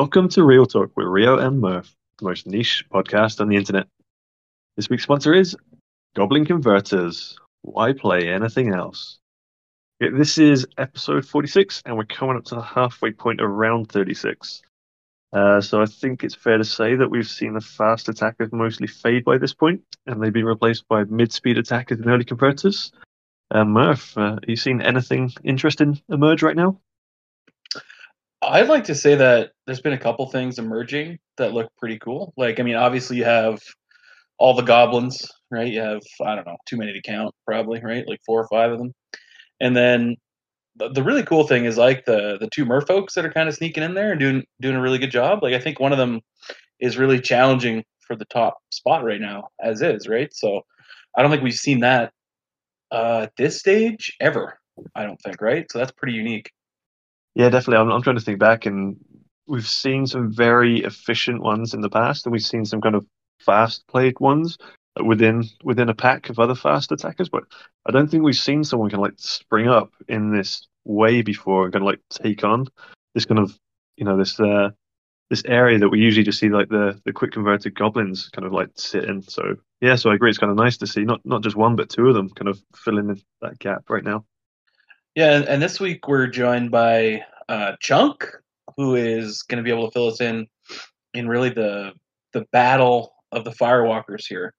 Welcome to Real Talk with Rio and Murph, the most niche podcast on the internet. This week's sponsor is Goblin Converters. Why play anything else? This is episode 46, and we're coming up to the halfway point of round 36. Uh, so I think it's fair to say that we've seen the fast attackers mostly fade by this point, and they've been replaced by mid-speed attackers and early converters. Uh, Murph, uh, you seen anything interesting emerge right now? I'd like to say that there's been a couple things emerging that look pretty cool. Like, I mean, obviously you have all the goblins, right? You have I don't know, too many to count, probably, right? Like four or five of them. And then the, the really cool thing is like the the two merfolks that are kind of sneaking in there and doing doing a really good job. Like I think one of them is really challenging for the top spot right now, as is, right? So I don't think we've seen that uh, at this stage ever. I don't think, right? So that's pretty unique. Yeah, definitely. I'm, I'm trying to think back, and we've seen some very efficient ones in the past, and we've seen some kind of fast played ones within within a pack of other fast attackers. But I don't think we've seen someone kind of like spring up in this way before and kind of like take on this kind of you know this uh this area that we usually just see like the the quick converted goblins kind of like sit in. So yeah, so I agree. It's kind of nice to see not not just one but two of them kind of filling in that gap right now. Yeah, and, this week we're joined by uh, Chunk, who is going to be able to fill us in in really the the battle of the Firewalkers here,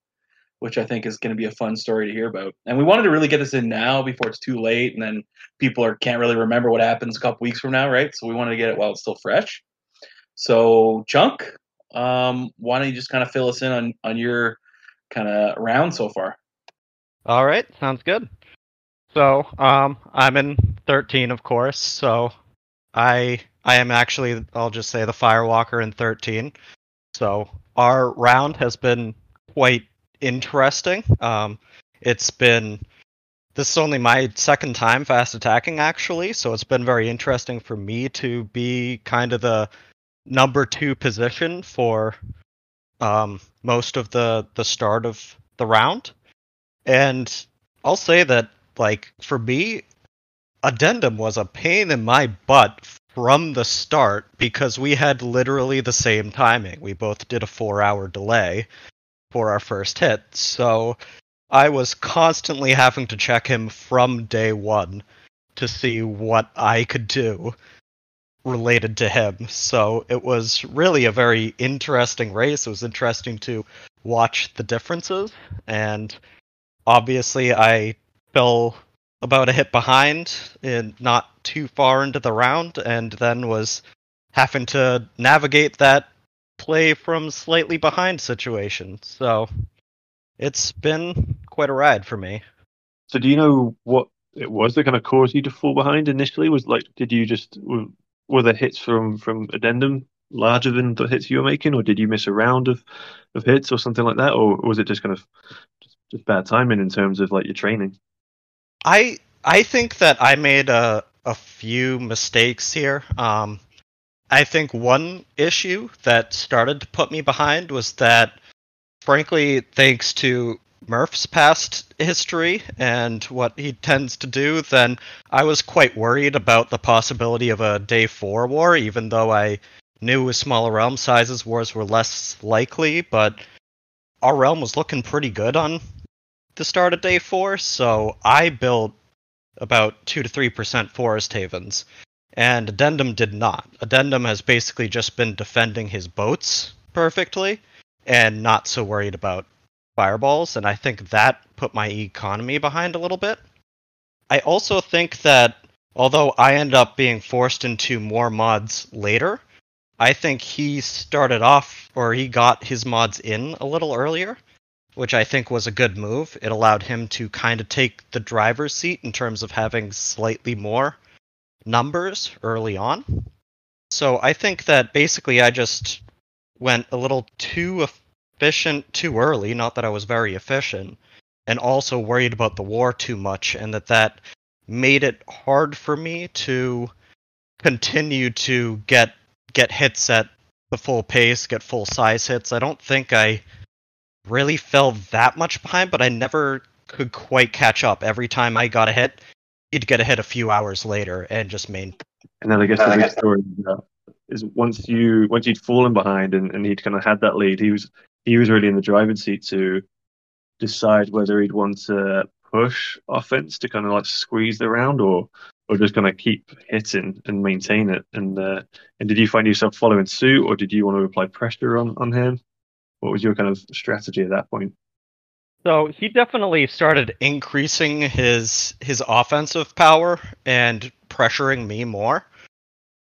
which I think is going to be a fun story to hear about. And we wanted to really get this in now before it's too late, and then people are can't really remember what happens a couple weeks from now, right? So we wanted to get it while it's still fresh. So Chunk, um, why don't you just kind of fill us in on on your kind of round so far? All right, sounds good. So, um, I'm in 13, of course. So, I I am actually I'll just say the Firewalker in 13. So, our round has been quite interesting. Um, it's been this is only my second time fast attacking actually, so it's been very interesting for me to be kind of the number two position for um, most of the the start of the round. And I'll say that like for me, addendum was a pain in my butt from the start because we had literally the same timing. We both did a four hour delay for our first hit. So I was constantly having to check him from day one to see what I could do related to him. So it was really a very interesting race. It was interesting to watch the differences. And obviously, I fell about a hit behind and not too far into the round, and then was having to navigate that play from slightly behind situation. So it's been quite a ride for me. So do you know what it was that kind of caused you to fall behind initially? Was like, did you just were, the hits from from addendum larger than the hits you were making, or did you miss a round of of hits or something like that, or was it just kind of just, just bad timing in terms of like your training? I I think that I made a a few mistakes here. Um, I think one issue that started to put me behind was that, frankly, thanks to Murph's past history and what he tends to do, then I was quite worried about the possibility of a day four war, even though I knew with smaller realm sizes wars were less likely, but our realm was looking pretty good on the start of day four, so I built about 2 to 3% forest havens. And Addendum did not. Addendum has basically just been defending his boats perfectly and not so worried about fireballs, and I think that put my economy behind a little bit. I also think that although I ended up being forced into more mods later, I think he started off or he got his mods in a little earlier which I think was a good move. It allowed him to kind of take the driver's seat in terms of having slightly more numbers early on. So I think that basically I just went a little too efficient too early, not that I was very efficient, and also worried about the war too much and that that made it hard for me to continue to get get hits at the full pace, get full size hits. I don't think I really fell that much behind, but I never could quite catch up. Every time I got a hit, it'd get a hit a few hours later and just main. And then I guess the big story, uh, is once you once you'd fallen behind and, and he'd kind of had that lead, he was he was really in the driving seat to decide whether he'd want to push offense to kind of like squeeze the round or or just kind of keep hitting and maintain it. And uh, and did you find yourself following suit, or did you want to apply pressure on on him? What was your kind of strategy at that point? So he definitely started increasing his his offensive power and pressuring me more.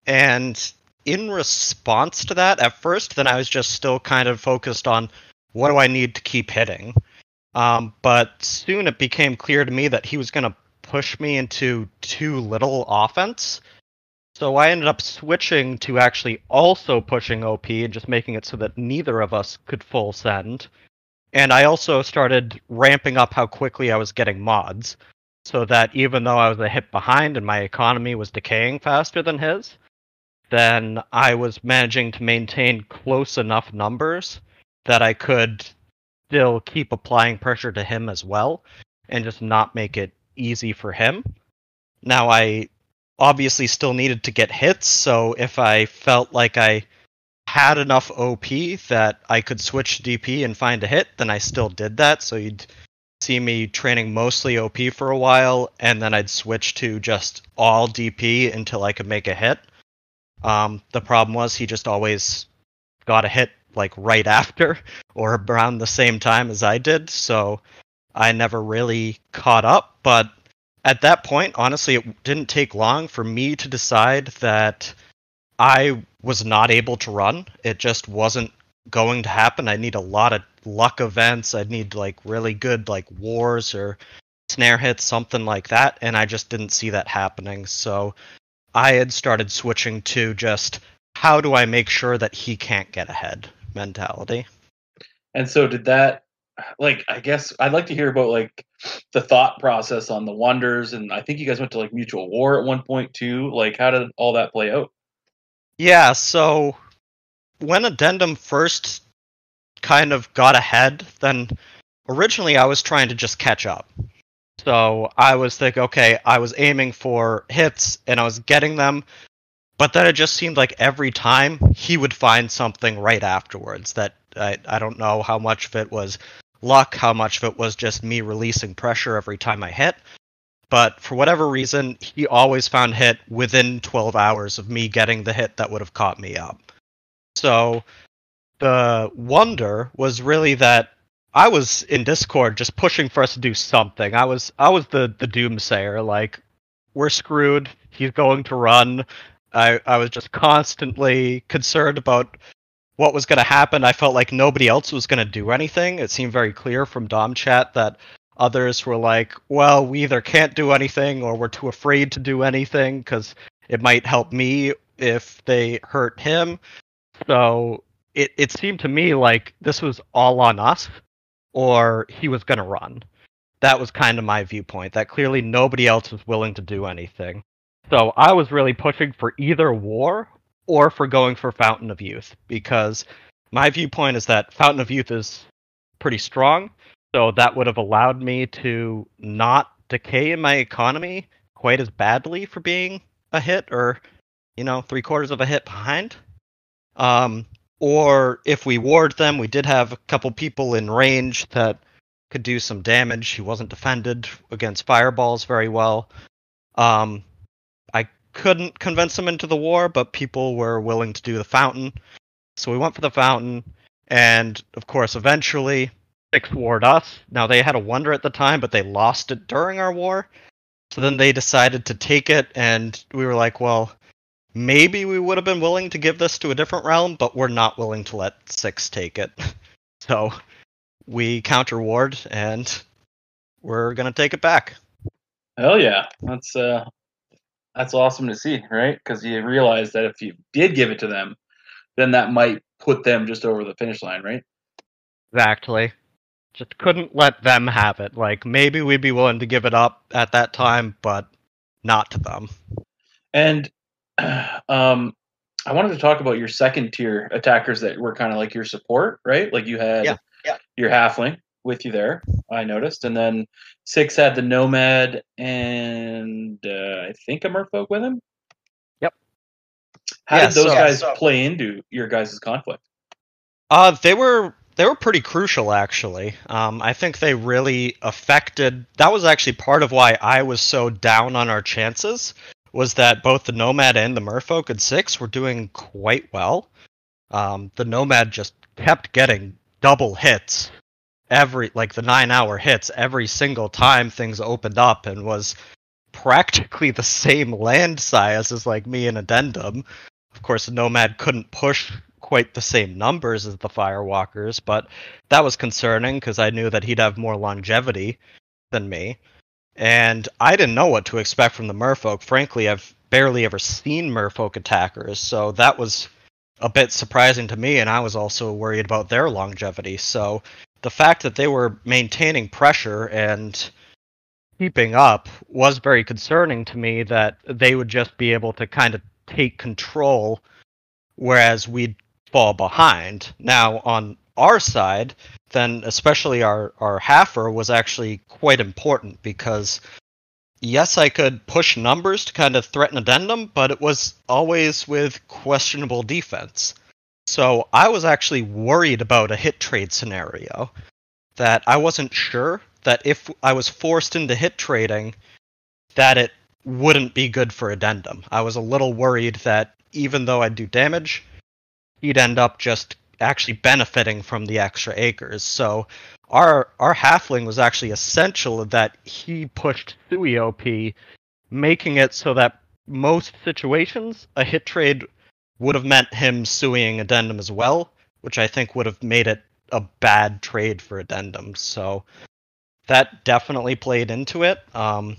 And in response to that, at first, then I was just still kind of focused on what do I need to keep hitting. Um, but soon it became clear to me that he was going to push me into too little offense. So I ended up switching to actually also pushing OP and just making it so that neither of us could full send. And I also started ramping up how quickly I was getting mods, so that even though I was a hit behind and my economy was decaying faster than his, then I was managing to maintain close enough numbers that I could still keep applying pressure to him as well and just not make it easy for him. Now, I obviously still needed to get hits, so if I felt like I had enough OP that I could switch DP and find a hit, then I still did that. So you'd see me training mostly OP for a while, and then I'd switch to just all DP until I could make a hit. Um, the problem was he just always got a hit like right after or around the same time as I did, so I never really caught up. But at that point, honestly, it didn't take long for me to decide that I was not able to run. It just wasn't going to happen. I need a lot of luck events. I'd need like really good like wars or snare hits, something like that, and I just didn't see that happening. So I had started switching to just how do I make sure that he can't get ahead mentality. And so did that like I guess I'd like to hear about like the thought process on the wonders and I think you guys went to like mutual war at one point too. Like how did all that play out? Yeah, so when Addendum first kind of got ahead, then originally I was trying to just catch up. So I was thinking, okay, I was aiming for hits and I was getting them, but then it just seemed like every time he would find something right afterwards that I, I don't know how much of it was luck, how much of it was just me releasing pressure every time I hit. But for whatever reason, he always found hit within 12 hours of me getting the hit that would have caught me up. So the wonder was really that I was in Discord just pushing for us to do something. I was I was the the doomsayer, like we're screwed. He's going to run. I I was just constantly concerned about what was going to happen. I felt like nobody else was going to do anything. It seemed very clear from Dom chat that others were like, "Well, we either can't do anything or we're too afraid to do anything because it might help me if they hurt him." So it it seemed to me like this was all on us or he was going to run. That was kind of my viewpoint, that clearly nobody else was willing to do anything. So I was really pushing for either war or for going for Fountain of Youth, because my viewpoint is that Fountain of Youth is pretty strong, so that would have allowed me to not decay in my economy quite as badly for being a hit or, you know, three quarters of a hit behind. Um, or if we warred them, we did have a couple people in range that could do some damage. He wasn't defended against fireballs very well. Um, couldn't convince him into the war, but people were willing to do the fountain. So we went for the fountain, and of course, eventually, six warred us. Now, they had a wonder at the time, but they lost it during our war. So then they decided to take it, and we were like, well, maybe we would have been willing to give this to a different realm, but we're not willing to let six take it. So we counter ward and we're gonna take it back. Hell yeah, that's uh, that's awesome to see, right? Because you realize that if you did give it to them, then that might put them just over the finish line, right? Exactly. Just couldn't let them have it. Like maybe we'd be willing to give it up at that time, but not to them. And um, I wanted to talk about your second tier attackers that were kind of like your support, right? Like you had Yeah, yeah. your halfling with you there, I noticed, and then six had the nomad and uh, I think a merfolk with him. Yep. How Yeah, did those so- guys so- play into your guys' conflict? Uh, they were they were pretty crucial actually. Um, I think they really affected. That was actually part of why I was so down on our chances. Was that both the Nomad and the Merfolk at six were doing quite well. Um, the Nomad just kept getting double hits every like the nine hour hits every single time things opened up and was practically the same land size as like me and Addendum. Of course, Nomad couldn't push quite the same numbers as the Firewalkers, but that was concerning because I knew that he'd have more longevity than me. And I didn't know what to expect from the Merfolk. Frankly, I've barely ever seen Merfolk attackers, so that was a bit surprising to me, and I was also worried about their longevity. So the fact that they were maintaining pressure and keeping up was very concerning to me that they would just be able to kind of take control whereas we'd fall behind. Now on our side, then especially our our halfer was actually quite important because yes, I could push numbers to kind of threaten addendum, but it was always with questionable defense. So I was actually worried about a hit trade scenario that I wasn't sure that if I was forced into hit trading that it wouldn't be good for addendum. I was a little worried that even though I'd do damage, he'd end up just actually benefiting from the extra acres. So our our halfling was actually essential that he pushed Sui OP, making it so that most situations a hit trade would have meant him suing addendum as well, which I think would have made it a bad trade for addendum. So that definitely played into it. Um,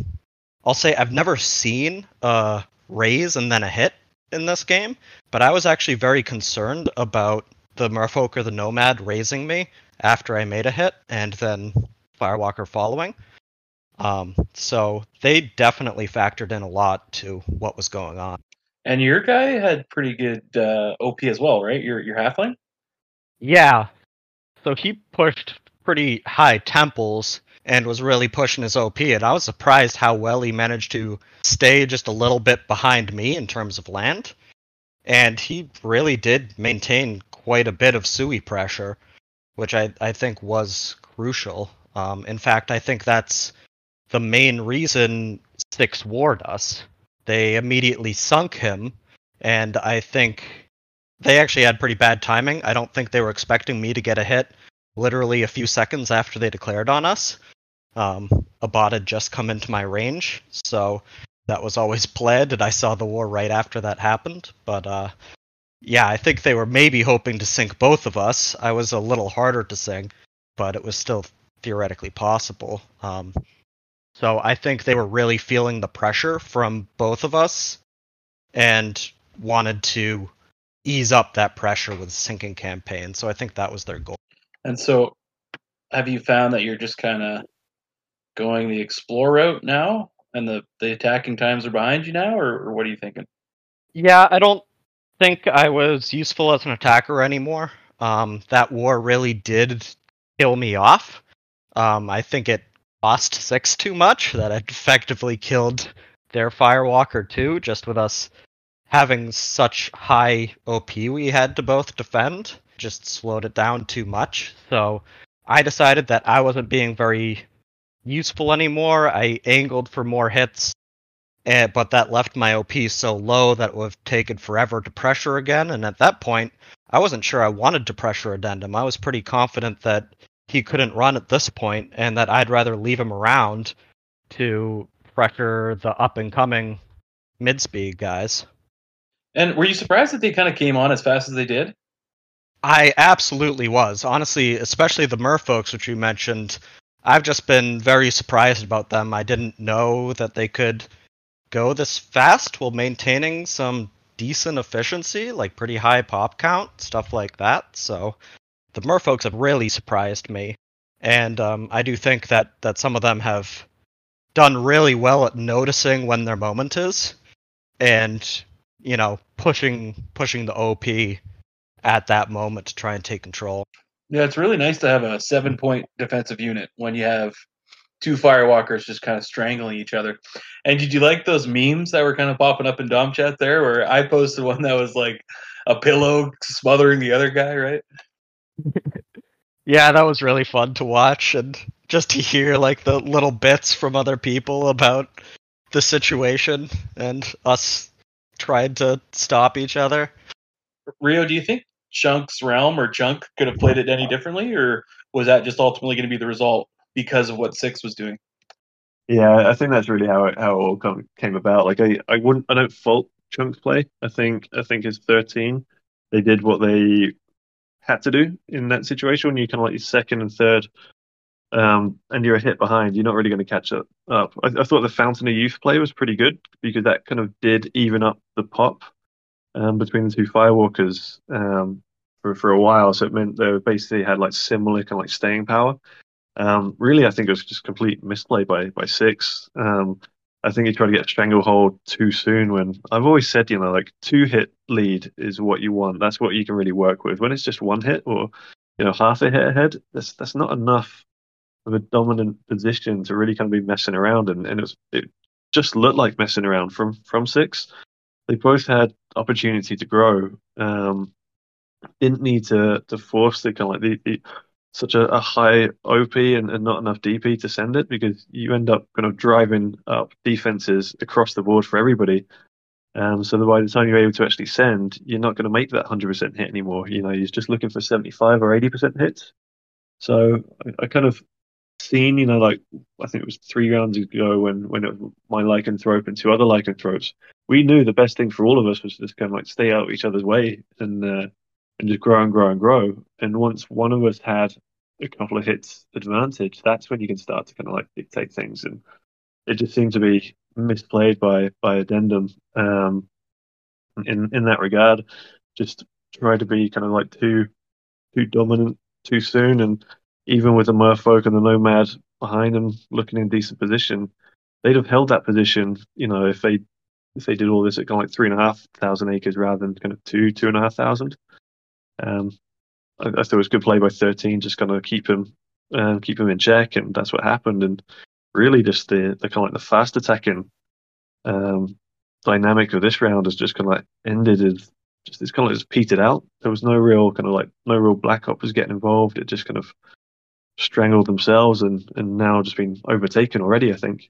I'll say I've never seen a raise and then a hit in this game, but I was actually very concerned about the Merfolk or the Nomad raising me after I made a hit and then Firewalker following. Um, so they definitely factored in a lot to what was going on. And your guy had pretty good uh, OP as well, right? Your your halfling. Yeah. So he pushed pretty high temples and was really pushing his OP, and I was surprised how well he managed to stay just a little bit behind me in terms of land. And he really did maintain quite a bit of Sui pressure, which I, I think was crucial. Um, in fact, I think that's the main reason Six warred us. They immediately sunk him, and I think they actually had pretty bad timing. I don't think they were expecting me to get a hit literally a few seconds after they declared on us. Um, a bot had just come into my range, so that was always pled, and I saw the war right after that happened. But uh, yeah, I think they were maybe hoping to sink both of us. I was a little harder to sink, but it was still theoretically possible. Um, so I think they were really feeling the pressure from both of us and wanted to ease up that pressure with sinking campaign. So I think that was their goal. And so, have you found that you're just kind of going the explore route now, and the the attacking times are behind you now, or, or what are you thinking? Yeah, I don't think I was useful as an attacker anymore. Um, that war really did kill me off. Um, I think it cost six too much. That effectively killed their Firewalker too, just with us having such high OP we had to both defend. Just slowed it down too much. So I decided that I wasn't being very useful anymore. I angled for more hits Eh, but that left my OP so low that it would have taken forever to pressure again. And at that point, I wasn't sure I wanted to pressure Addendum. I was pretty confident that he couldn't run at this point, and that I'd rather leave him around to pressure the up and coming mid speed guys. And were you surprised that they kind of came on as fast as they did? I absolutely was. Honestly, especially the merfolks, which you mentioned. I've just been very surprised about them. I didn't know that they could go this fast while maintaining some decent efficiency, like pretty high pop count, stuff like that. So the merfolks have really surprised me. And um, I do think that, that some of them have done really well at noticing when their moment is and, you know, pushing pushing the OP at that moment to try and take control. Yeah, it's really nice to have a seven point defensive unit when you have two firewalkers just kind of strangling each other. And did you like those memes that were kind of popping up in Dom chat there? Where I posted one that was like a pillow smothering the other guy, right? yeah, that was really fun to watch and just to hear like the little bits from other people about the situation and us trying to stop each other. Rio, do you think Chunk's realm or Chunk could have played it any differently, or was that just ultimately going to be the result because of what Six was doing? Yeah, I think that's really how it, how it all come, came about. Like I, I wouldn't, I don't fault Chunk's play. I think, I think it's thirteen. They did what they had to do in that situation. When you kind of like your second and third, um, and you're a hit behind, you're not really going to catch up. I, I, thought the Fountain of Youth play was pretty good because that kind of did even up the pop um, between the two Firewalkers um, for for a while. So it meant they basically had like similar kind of like staying power. Um, really, I think it was just complete misplay by by six. I think he tried to get a stranglehold too soon. When I've always said, you know, like two hit lead is what you want. That's what you can really work with. When it's just one hit or you know half a hit ahead, that's that's not enough of a dominant position to really kind of be messing around. And, and it was it just looked like messing around from from six. They both had opportunity to grow. Um, didn't need to to force the kind of like the, the such a, a high OP and, and, not enough DP to send it because you end up kind of driving up defenses across the board for everybody. Um, so that by the time you're able to actually send, you're not going to make that 100% hit anymore. You know, you're just looking for 75 or 80% hits. So I, I kind of seen, you know, like I think it was three rounds ago when when it, my lycanthrope and two other lycanthropes, we knew the best thing for all of us was just kind of like stay out of each other's way and uh, and just grow and grow and grow. And once one of us had a couple of hits advantage, that's when you can start to kind of like dictate things. And it just seemed to be misplayed by by Addendum um, in in that regard. Just try to be kind of like too too dominant too soon, and even with the Merfolk and the Nomad behind them looking in decent position, they'd have held that position. You know, if they if they did all this at kind of like three and a half thousand acres rather than kind of two two and a half thousand. Um, I, I, thought it was good play by 13, just kind of keep him um, keep him in check, and that's what happened. And really, just the the kind of like the fast attacking um, dynamic of this round has just kind of like ended as just it's kind of like just petered out. There was no real kind of like no real black ops getting involved. It just kind of strangled themselves and and now just been overtaken already. I think.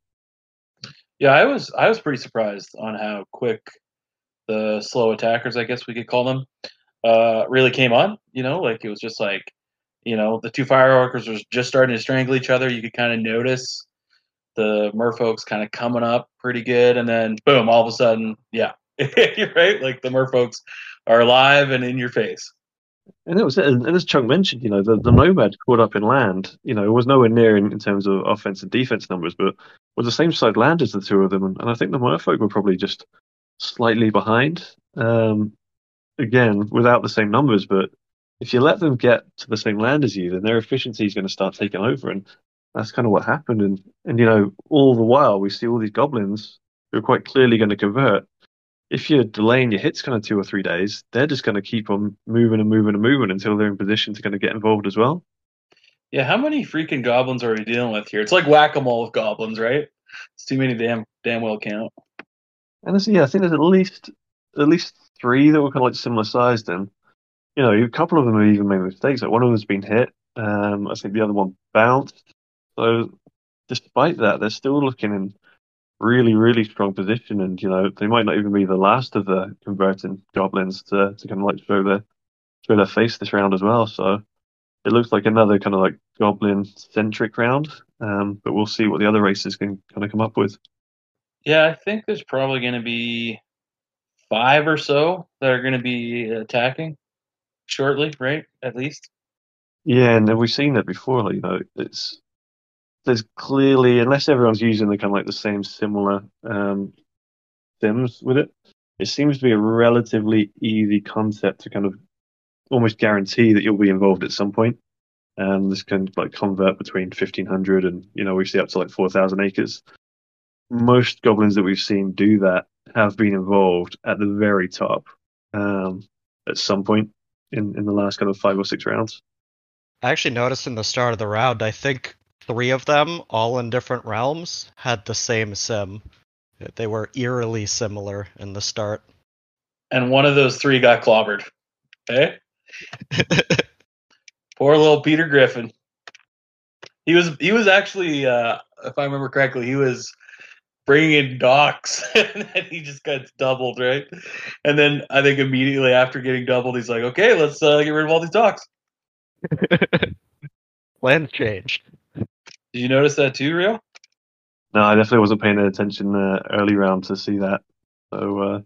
Yeah, I was I was pretty surprised on how quick the slow attackers, I guess we could call them, uh, really came on. You know, like it was just like, you know, the two firewalkers were just starting to strangle each other. You could kind of notice the merfolks kind of coming up pretty good, and then boom, all of a sudden, yeah, you're right. Like the merfolks are alive and in your face. And it was, it. and as Chunk mentioned, you know, the, the Nomad caught up in land, you know, was nowhere near in, in terms of offense and defense numbers, but was the same side land as the two of them. And, and I think the Merfolk were probably just slightly behind. Um, again, without the same numbers, but if you let them get to the same land as you, then their efficiency is going to start taking over, and that's kind of what happened. And and you know, all the while we see all these goblins who are quite clearly going to convert. If you're delaying your hits kind of two or three days, they're just going to keep on moving and moving and moving until they're in position to kind of get involved as well. Yeah, how many freaking goblins are we dealing with here? It's like whack a mole with goblins, right? It's too many damn damn well count. And yeah, I think there's at least at least three that were kind of like similar sized. And you know, a couple of them have even made mistakes. Like one of them's been hit. Um, I think the other one bounced. So despite that, they're still looking in really, really strong position. And you know, they might not even be the last of the converting goblins to, to kind of like show their show their face this round as well. So it looks like another kind of like goblin centric round. Um, but we'll see what the other races can kind of come up with. Yeah, I think there's probably going to be five or so that are going to be attacking shortly, right? At least. Yeah, and we've seen that before. Like, you know, it's there's clearly unless everyone's using the kind of like the same similar um, sims with it, it seems to be a relatively easy concept to kind of almost guarantee that you'll be involved at some point. And this can like convert between 1500 and you know we see up to like 4000 acres. Most goblins that we've seen do that have been involved at the very top um, at some point in, in the last kind of five or six rounds. I actually noticed in the start of the round, I think three of them, all in different realms, had the same sim. They were eerily similar in the start. And one of those three got clobbered. Okay? Poor little Peter Griffin. He was he was actually, uh, if I remember correctly, he was bringing in docs, and then he just got doubled, right? And then I think immediately after getting doubled, he's like, "Okay, let's uh, get rid of all these docs." Plans changed. Did you notice that too, Rio? No, I definitely wasn't paying attention uh, early round to see that. So uh,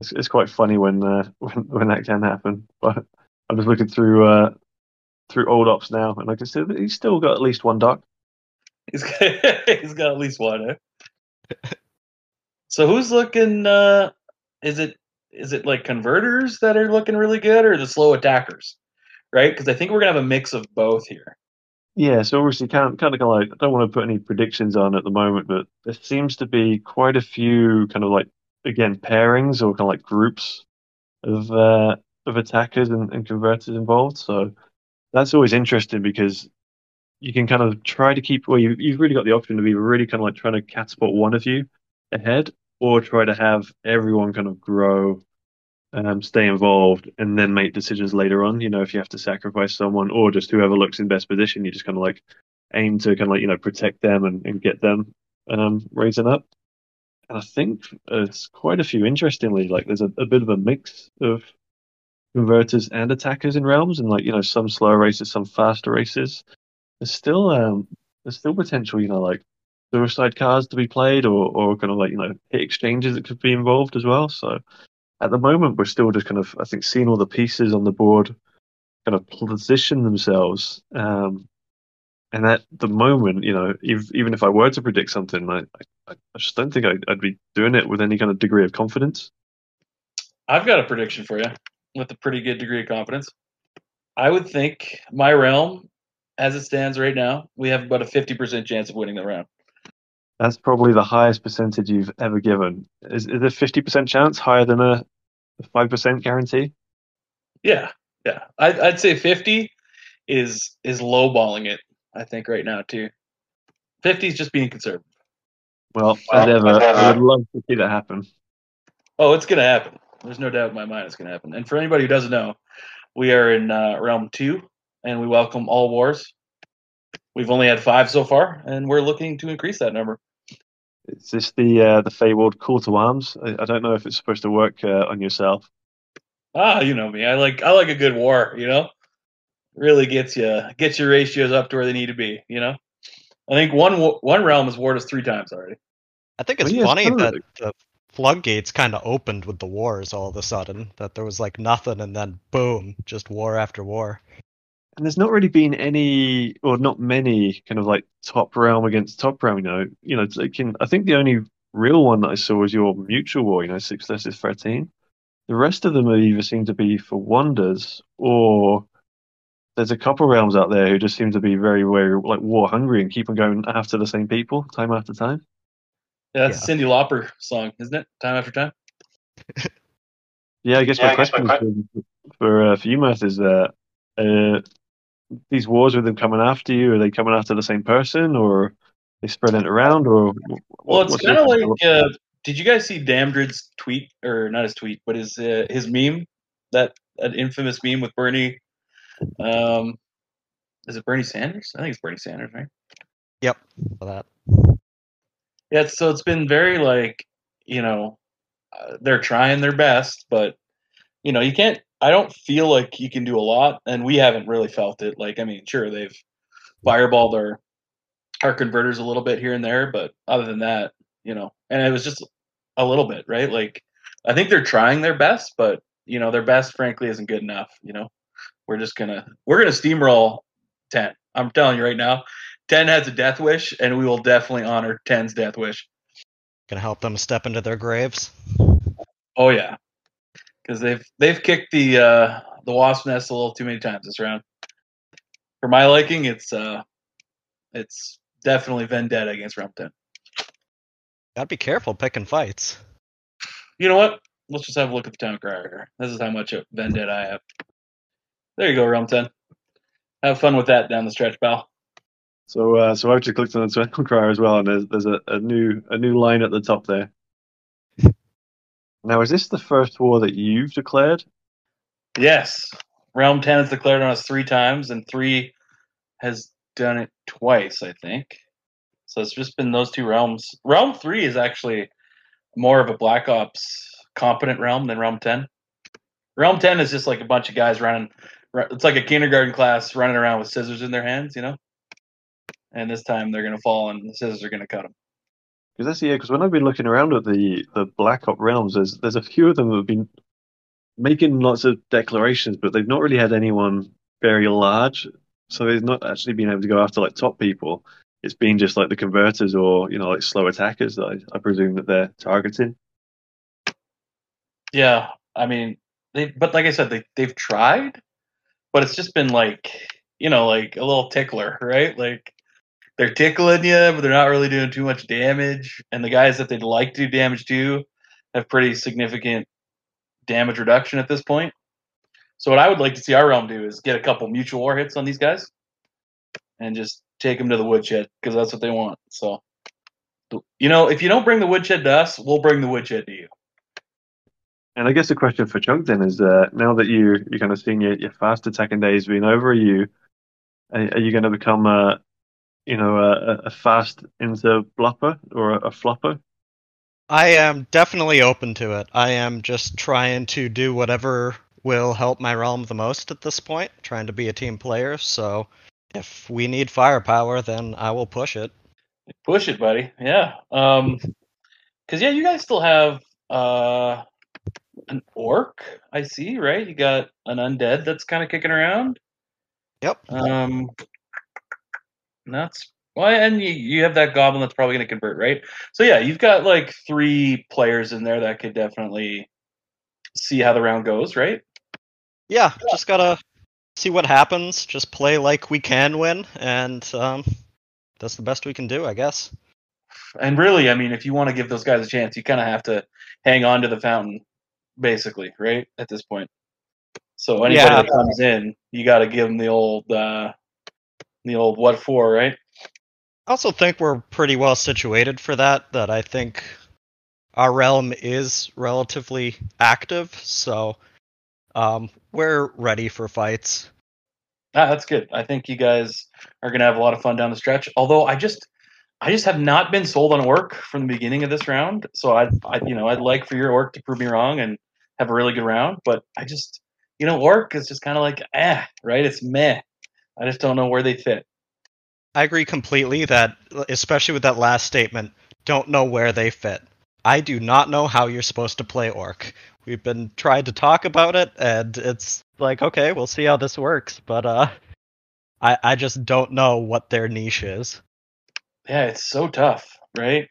it's, it's quite funny when, uh, when when that can happen. But I'm just looking through uh, through old ops now, and I can see that he's still got at least one doc. He's got, he's got at least one. Eh? So who's looking? Uh, is it is it like converters that are looking really good, or the slow attackers? Right, because I think we're gonna have a mix of both here. Yeah, so obviously, kind kind of like I don't want to put any predictions on at the moment, but there seems to be quite a few kind of like again pairings or kind of like groups of uh, of attackers and, and converters involved. So that's always interesting because you can kind of try to keep well, you you've really got the option to be really kind of like trying to catapult one of you ahead, or try to have everyone kind of grow um, stay involved, and then make decisions later on. You know, if you have to sacrifice someone, or just whoever looks in best position, you just kind of like aim to kind of like you know protect them and, and get them um, raising up. And I think it's quite a few. Interestingly, like there's a, a bit of a mix of converters and attackers in realms, and like you know some slower races, some faster races. There's still um there's still potential, you know, like suicide cards to be played, or or kind of like you know hit exchanges that could be involved as well. So at the moment, we're still just kind of, I think, seeing all the pieces on the board kind of position themselves. Um, and at the moment, you know, if, even if I were to predict something, I, I, I just don't think I'd, I'd, be doing it with any kind of degree of confidence. I've got a prediction for you with a pretty good degree of confidence. I would think my realm, as it stands right now, we have about a 50% chance of winning the round. That's probably the highest percentage you've ever given. Is, is a fifty percent chance higher than a five percent guarantee? Yeah, yeah. I'd, I'd say fifty is is lowballing it. I think right now too. Fifty is just being conservative. Well, as ever, I would love to see that happen. Oh, it's gonna happen. There's no doubt in my mind it's gonna happen. And for anybody who doesn't know, we are in uh, realm two, and we welcome all wars. We've only had five so far, and we're looking to increase that number. Is this the uh, the fabled call to arms? I, I, don't know if it's supposed to work uh, on yourself. Ah, you know me. I like I like a good war. You know, really gets you gets your ratios up to where they need to be. You know, I think one one realm has warred us three times already. I think it's oh, yeah, funny that the floodgates kind of opened with the wars all of a sudden. That there was like nothing, and then boom, just war after war and there's not really been any or not many kind of like top realm against top realm. You know, you know, like in, I think the only real one that I saw was your mutual war. You know, six versus thirteen. The rest of them either seem to be for wonders or there's a couple realms out there who just seem to be very, very like war hungry and keep on going after the same people time after time. Yeah, that's yeah. a Cyndi Lauper song, isn't it? Time after time. yeah, I guess yeah, my I question guess my... for, for, uh, for you, Matt, is that uh, these wars with them coming after you? Are they coming after the same person, or they spreading it around, or? Well, it's kind of like. Uh, did you guys see Damdrid's tweet, or not his tweet, but his uh, his meme? That an infamous meme with Bernie. Um, is it Bernie Sanders? I think it's Bernie Sanders, right? Yep, for that. Yeah, so it's been very like you know, uh, they're trying their best, but you know, you can't I don't feel like you can do a lot, and we haven't really felt it. Like, I mean, sure, they've fireballed our our converters a little bit here and there, but other than that, you know, and it was just a little bit, right? Like, I think they're trying their best, but you know, their best, frankly, isn't good enough. You know, we're just gonna we're gonna steamroll ten. I'm telling you right now, ten has a death wish, and we will definitely honor 10's death wish. Gonna help them step into their graves. Oh yeah, because they've they've kicked the uh, the wasp nest a little too many times this round. For my liking, it's uh, it's definitely vendetta against round ten. Gotta be careful picking fights. You know what? Let's just have a look at the town crier here. This is how much of vendetta I have. There you go, round ten. Have fun with that down the stretch, pal. So, uh, so I've just clicked on the Town Crier as well, and there's, there's a, a new a new line at the top there. Now, is this the first war that you've declared? Yes. Realm 10 has declared on us three times, and 3 has done it twice, I think. So it's just been those two realms. Realm 3 is actually more of a Black Ops competent realm than Realm 10. Realm 10 is just like a bunch of guys running. It's like a kindergarten class running around with scissors in their hands, you know? And this time they're going to fall and the scissors are going to cut them. Because that's yeah. Because when I've been looking around at the the Black Ops realms, there's there's a few of them that have been making lots of declarations, but they've not really had anyone very large. So they've not actually been able to go after like top people. It's been just like the converters or you know like slow attackers that I, I presume that they're targeting. Yeah, I mean they, but like I said, they they've tried, but it's just been like you know like a little tickler, right? Like they're tickling you, but they're not really doing too much damage. And the guys that they'd like to do damage to have pretty significant damage reduction at this point. So what I would like to see our realm do is get a couple mutual war hits on these guys, and just take them to the woodshed because that's what they want. So, you know, if you don't bring the woodshed to us, we'll bring the woodshed to you. And I guess the question for Chunk then is uh, now that you you're kind of seeing your, your fast attacking days being over, are you are, are you going to become a you know a, a fast into blopper or a, a flopper? I am definitely open to it. I am just trying to do whatever will help my realm the most at this point, trying to be a team player. So if we need firepower, then I will push it. Push it, buddy. Yeah. Um, cause yeah, you guys still have uh an orc. I see, right? You got an undead that's kind of kicking around. Yep. Um, that's well, and you, you have that goblin that's probably going to convert, right? So yeah, you've got like three players in there that could definitely see how the round goes, right? Yeah, just gotta see what happens. Just play like we can win, and um, that's the best we can do, I guess. And really, I mean, if you want to give those guys a chance, you kind of have to hang on to the fountain, basically, right? At this point. So anybody Yeah. that comes in, you got to give them the old, uh, the old what for, right? I also think we're pretty well situated for that. That I think our realm is relatively active, so um, we're ready for fights. Ah, that's good. I think you guys are going to have a lot of fun down the stretch. Although I just, I just have not been sold on orc from the beginning of this round. So I, I, you know, I'd like for your orc to prove me wrong and have a really good round. But I just, you know, orc is just kind of like, eh, right? It's meh. I just don't know where they fit. I agree completely that, especially with that last statement, don't know where they fit. I do not know how you're supposed to play Orc. We've been trying to talk about it, and it's like, okay, we'll see how this works, but uh, I I just don't know what their niche is. Yeah, it's so tough, right?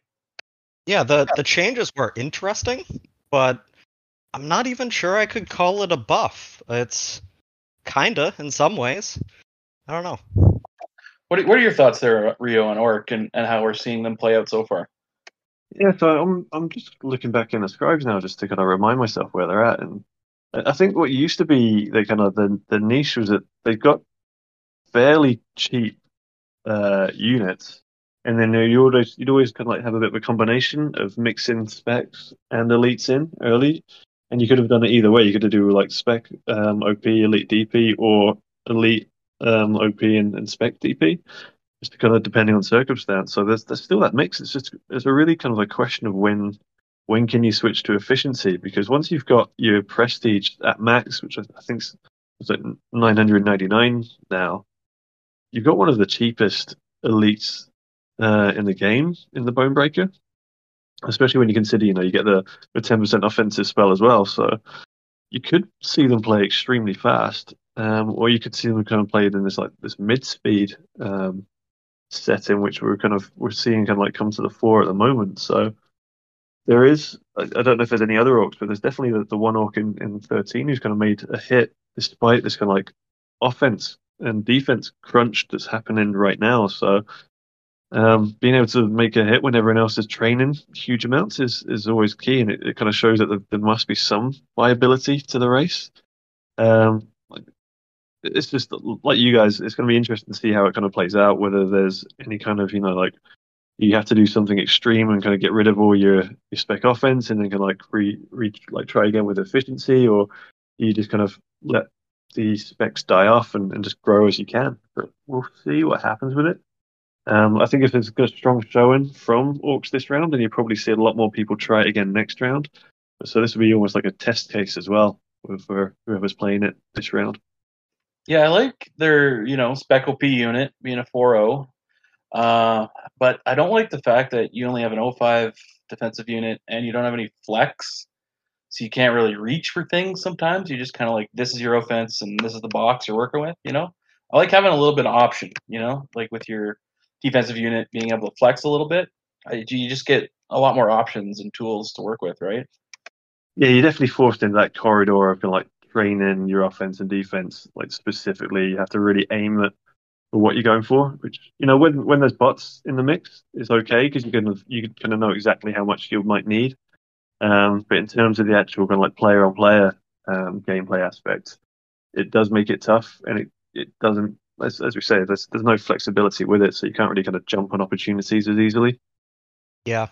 Yeah, the the changes were interesting, but I'm not even sure I could call it a buff. It's kinda in some ways. I don't know. What are, what are your thoughts there, Rio, and orc and, and how we're seeing them play out so far? Yeah, so I'm I'm just looking back in the scribes now, just to kind of remind myself where they're at, and I I think what used to be the kind of the the niche was that they got fairly cheap uh, units, and then you always you'd always kind of like have a bit of a combination of mixing specs and elites in early, and you could have done it either way. You could have do like spec um, OP elite DP or elite um, OP and, and spec DP just kind of depending on circumstance. So there's there's still that mix. It's just it's a really kind of a question of when when can you switch to efficiency because once you've got your prestige at max, which I I think is like 999 now, you've got one of the cheapest elites uh, in the game in the Bonebreaker. Especially when you consider, you know, you get the the 10% offensive spell as well. So you could see them play extremely fast, um, or you could see them kind of played in this like this mid speed um, setting, which we're kind of we're seeing kind of like come to the fore at the moment. So there is, I, I don't know if there's any other orcs, but there's definitely the, the one orc in, in 13 who's kind of made a hit despite this kind of like offense and defense crunch that's happening right now. So um, being able to make a hit when everyone else is training huge amounts is, is always key, and it, it kind of shows that there, must be some viability to the race. Um, it's just like you guys. It's going to be interesting to see how it kind of plays out. Whether there's any kind of you know like you have to do something extreme and kind of get rid of all your, your spec offense and then kind of like re, re like try again with efficiency, or you just kind of let the specs die off and, and just grow as you can. But we'll see what happens with it. Um, I think if there's a strong showing from Orcs this round, then you probably see a lot more people try it again next round. So this will be almost like a test case as well for whoever's playing it this round. Yeah, I like their, you know, Spec OP unit being a 4 uh, but I don't like the fact that you only have an 05 defensive unit and you don't have any flex. So you can't really reach for things sometimes. You just kind of like, this is your offense and this is the box you're working with, you know? I like having a little bit of option, you know, like with your defensive unit being able to flex a little bit. You just get a lot more options and tools to work with, right? Yeah, you're definitely forced into that corridor of like training your offense and defense, like specifically. You have to really aim at what you're going for. Which you know, when when there's bots in the mix, it's okay because you can you kind of know exactly how much you might need. Um, but in terms of the actual kind of like player on player um, gameplay aspect, it does make it tough, and it it doesn't. As, as we say, there's there's no flexibility with it, so you can't really kind of jump on opportunities as easily. Yeah.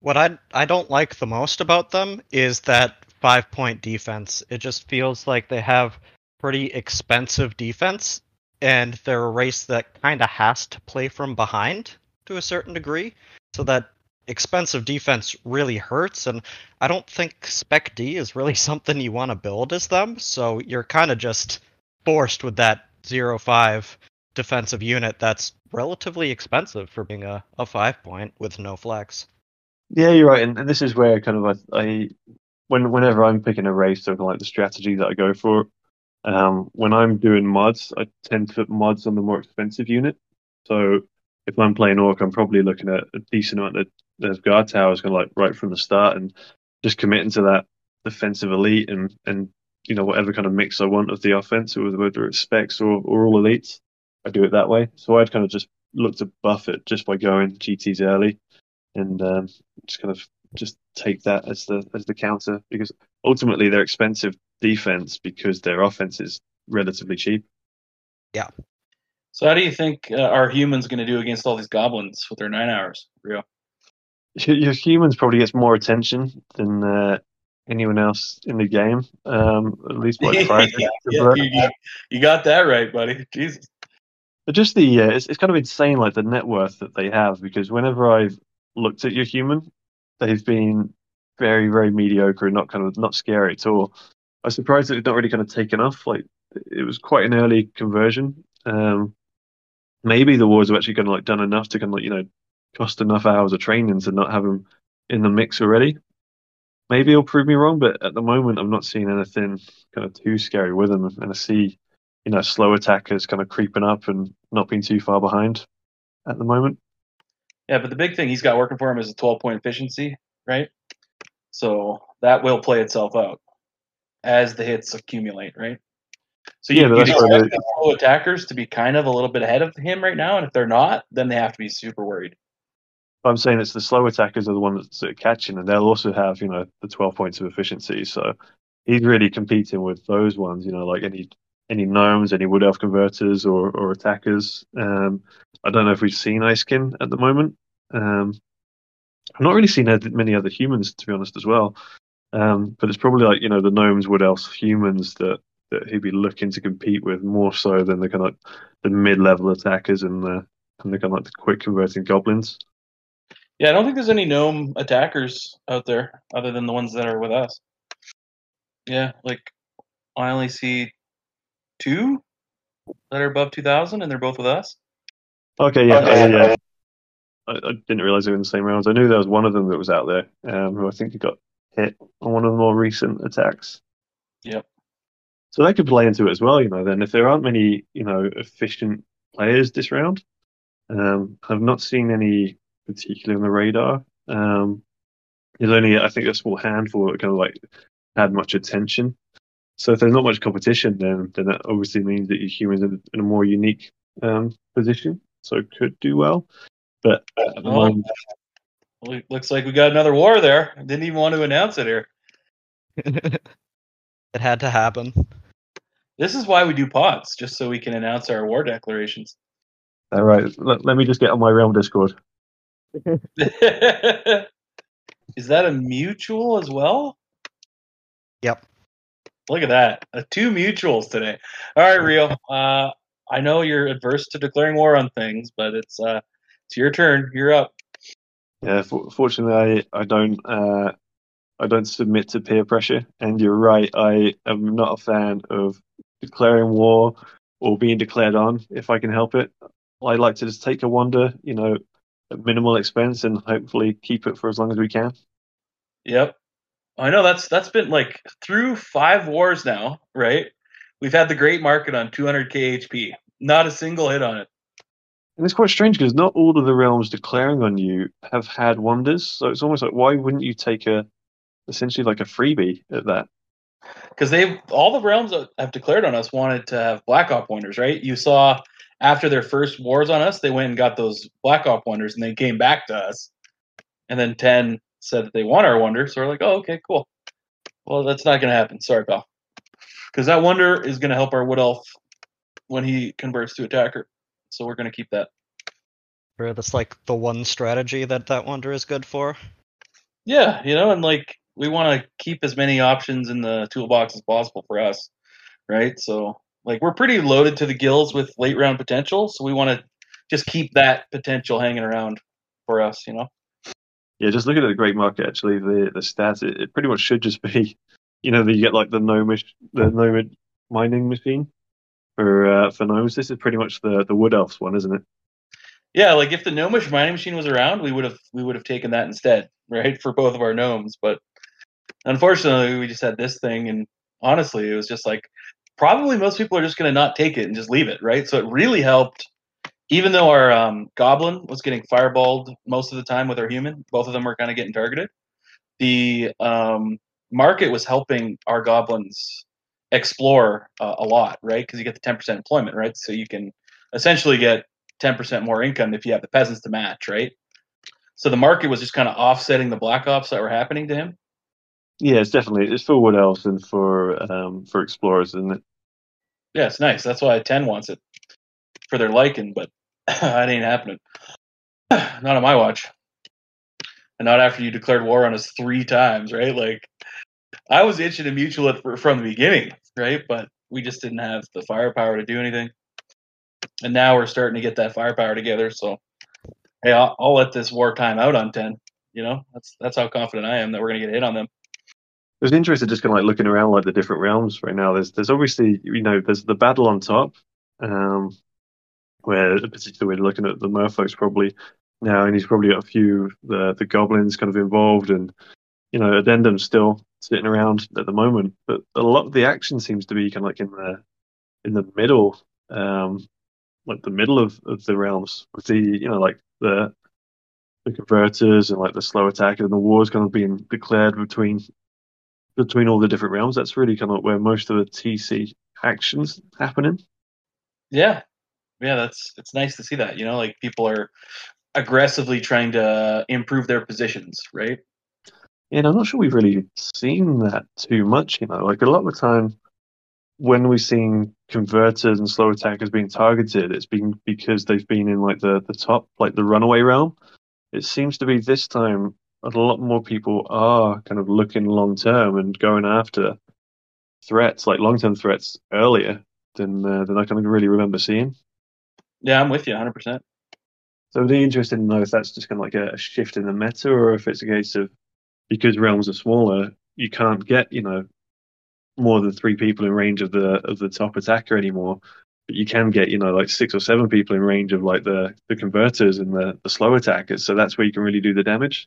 What I I don't like the most about them is that five point defense. It just feels like they have pretty expensive defense and they're a race that kind of has to play from behind to a certain degree, so that expensive defense really hurts. And I don't think Spec D is really something you want to build as them, so you're kind of just forced with that 0-5 defensive unit that's relatively expensive for being a, a five point with no flex. Yeah, you're right, and, and this is where kind of I, I when whenever I'm picking a race or like the strategy that I go for, um, when I'm doing mods, I tend to put mods on the more expensive unit. So if I'm playing Orc, I'm probably looking at a decent amount of, of guard towers, of like right from the start, and just committing to that defensive elite and and you know whatever kind of mix I want of the offense, whether it's specs or, or all elites, I do it that way. So I'd kind of just look to buff it just by going GTs early, and um, just kind of just take that as the as the counter because ultimately they're expensive defense because their offense is relatively cheap. Yeah. So how do you think uh, our humans going to do against all these goblins with their nine hours, Rio? Your humans probably gets more attention than uh, anyone else in the game. Um, at least what yeah, yeah, you, you, got that right, buddy. Jesus. But just the uh, it's, it's kind of insane, like the net worth that they have. Because whenever I've looked at your human, they've been very, very mediocre and not kind of not scary at all. I was surprised that it's not really kind of taken off. Like it was quite an early conversion. Um, maybe the wars have actually kind of like done enough to kind of like, you know cost enough hours of training to not have them in the mix already. Maybe it'll prove me wrong, but at the moment I'm not seeing anything kind of too scary with them, and I see you know slow attackers kind of creeping up and not being too far behind at the moment. Yeah, but the big thing he's got working for him is a 12 point efficiency, right? So that will play itself out as the hits accumulate, right? So you, yeah, expect the slow attackers to be kind of a little bit ahead of him right now, and if they're not, then they have to be super worried. I'm saying it's the slow attackers are the ones that are catching, and they'll also have you know the 12 points of efficiency. So he's really competing with those ones. You know, like any any gnomes, any wood elf converters, or or attackers. Um, I don't know if we've seen Icekin at the moment. Um, I've not really seen many other humans, to be honest, as well. Um, but it's probably like you know the gnomes, wood elves, humans that that he'd be looking to compete with more so than the kind of the mid-level attackers and the and the kind of like the quick converting goblins. Yeah, I don't think there's any gnome attackers out there other than the ones that are with us. Yeah, like I only see two that are above 2,000, and they're both with us. Okay, yeah, okay. yeah. I, I, didn't realize they were in the same rounds. I knew there was one of them that was out there, um, who I think he got hit on one of the more recent attacks. Yep. So they could play into it as well, you know. Then if there aren't many, you know, efficient players this round, um, I've not seen any particularly on the radar. Um, there's only I think a small handful that kind of like had much attention. So if there's not much competition, then then that obviously means that your humans in, in a more unique um, position, so could do well. But at the well, moment, looks like we got another war there. Didn't even want to announce it here. it had to happen. This is why we do pods, just so we can announce our war declarations. All right, let, let me just get on my realm Discord. is that a mutual as well? Yep. Look at that. Uh, two mutuals today. All right, Rio. Uh, I know you're adverse to declaring war on things, but it's uh, it's your turn. You're up. Yeah, for, fortunately, I, I don't uh, I don't submit to peer pressure. And you're right, I am not a fan of declaring war or being declared on if I can help it. I like to just take a wonder, you know, at minimal expense and hopefully keep it for as long as we can. Yep. I know that's that's been like through five wars now, right? We've had the great market on 200 KHP, Not a single hit on it. And it's quite strange because not all of the realms declaring on you have had wonders. So it's almost like why wouldn't you take a essentially like a freebie at that? Because they've all the realms that have declared on us wanted to have Black Op wonders, right? You saw after their first wars on us, they went and got those Black Op wonders, and they came back to us. And then ten said that they want our wonder, so we're like, oh, okay, cool. Well, that's not going to happen. Sorry, pal. Because that wonder is going to help our wood elf when he converts to attacker. So we're going to keep that. Or that's like the one strategy that that wonder is good for. Yeah, you know, and like we want to keep as many options in the toolbox as possible for us, right? So like we're pretty loaded to the gills with late round potential, so we want to just keep that potential hanging around for us, you know. Yeah, just looking at the great market, actually, the the stats, it, it pretty much should just be, you know, you get like the gnomish, the nomad mining machine for uh, for gnomes. This is pretty much the the wood elves one, isn't it? Yeah, like if the gnomish mining machine was around, we would have we would have taken that instead, right, for both of our gnomes. But unfortunately, we just had this thing, and honestly, it was just like probably most people are just going to not take it and just leave it, right? So it really helped. Even though our um, goblin was getting fireballed most of the time with our human, both of them were kind of getting targeted. The um, market was helping our goblins explore uh, a lot, right? Because you get the 10% employment, right? So you can essentially get 10% more income if you have the peasants to match, right? So the market was just kind of offsetting the black ops that were happening to him. Yeah, it's definitely it's for wood elves and for um for explorers, isn't it? Yeah, it's nice. That's why 10 wants it for their liking, but that ain't happening. not on my watch. And not after you declared war on us three times, right? Like, I was itching to mutual it from the beginning, right? But we just didn't have the firepower to do anything. And now we're starting to get that firepower together. So, hey, I'll, I'll let this war time out on 10. You know, that's that's how confident I am that we're going to get hit on them. It was interesting just kind of like looking around like the different realms right now. There's there's obviously you know there's the battle on top, um, where particularly we're looking at the merfolks probably now, and he's probably got a few the the goblins kind of involved, and you know addendum still sitting around at the moment. But a lot of the action seems to be kind of like in the in the middle, um, like the middle of, of the realms with the you know like the the converters and like the slow attack and the war's kind of being declared between between all the different realms. That's really kind of where most of the TC actions happening. Yeah, yeah, that's it's nice to see that. You know, like people are aggressively trying to improve their positions, right? Yeah, and I'm not sure we've really seen that too much. You know, like a lot of the time when we've seen converters and slow attackers being targeted, it's been because they've been in like the the top, like the runaway realm. It seems to be this time a lot more people are kind of looking long term and going after threats, like long term threats, earlier than uh, than I can really remember seeing. Yeah, I'm with you 100. percent So I'd be interested to know if that's just kind of like a, a shift in the meta, or if it's a case of because realms are smaller, you can't get you know more than three people in range of the of the top attacker anymore. But you can get you know like six or seven people in range of like the the converters and the the slow attackers. So that's where you can really do the damage.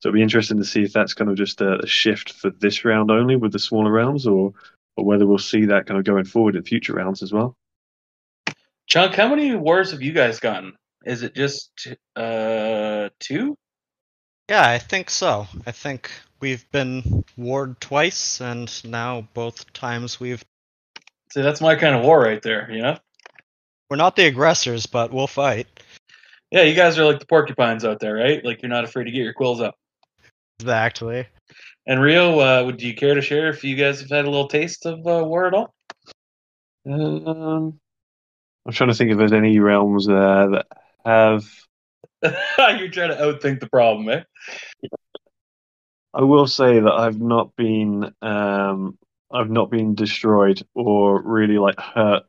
So it'd be interesting to see if that's kind of just a, a shift for this round only with the smaller rounds, or or whether we'll see that kind of going forward in future rounds as well. Chunk, how many wars have you guys gotten? Is it just uh two? Yeah, I think so. I think we've been warred twice, and now both times we've. See, that's my kind of war right there. You know. We're not the aggressors, but we'll fight. Yeah, you guys are like the porcupines out there, right? Like you're not afraid to get your quills up. Exactly. And Rio, uh, would you care to share if you guys have had a little taste of uh, war at all? Um, I'm trying to think if there's any realms there that have. You're trying to outthink the problem, eh? I will say that I've not been um, I've not been destroyed or really like hurt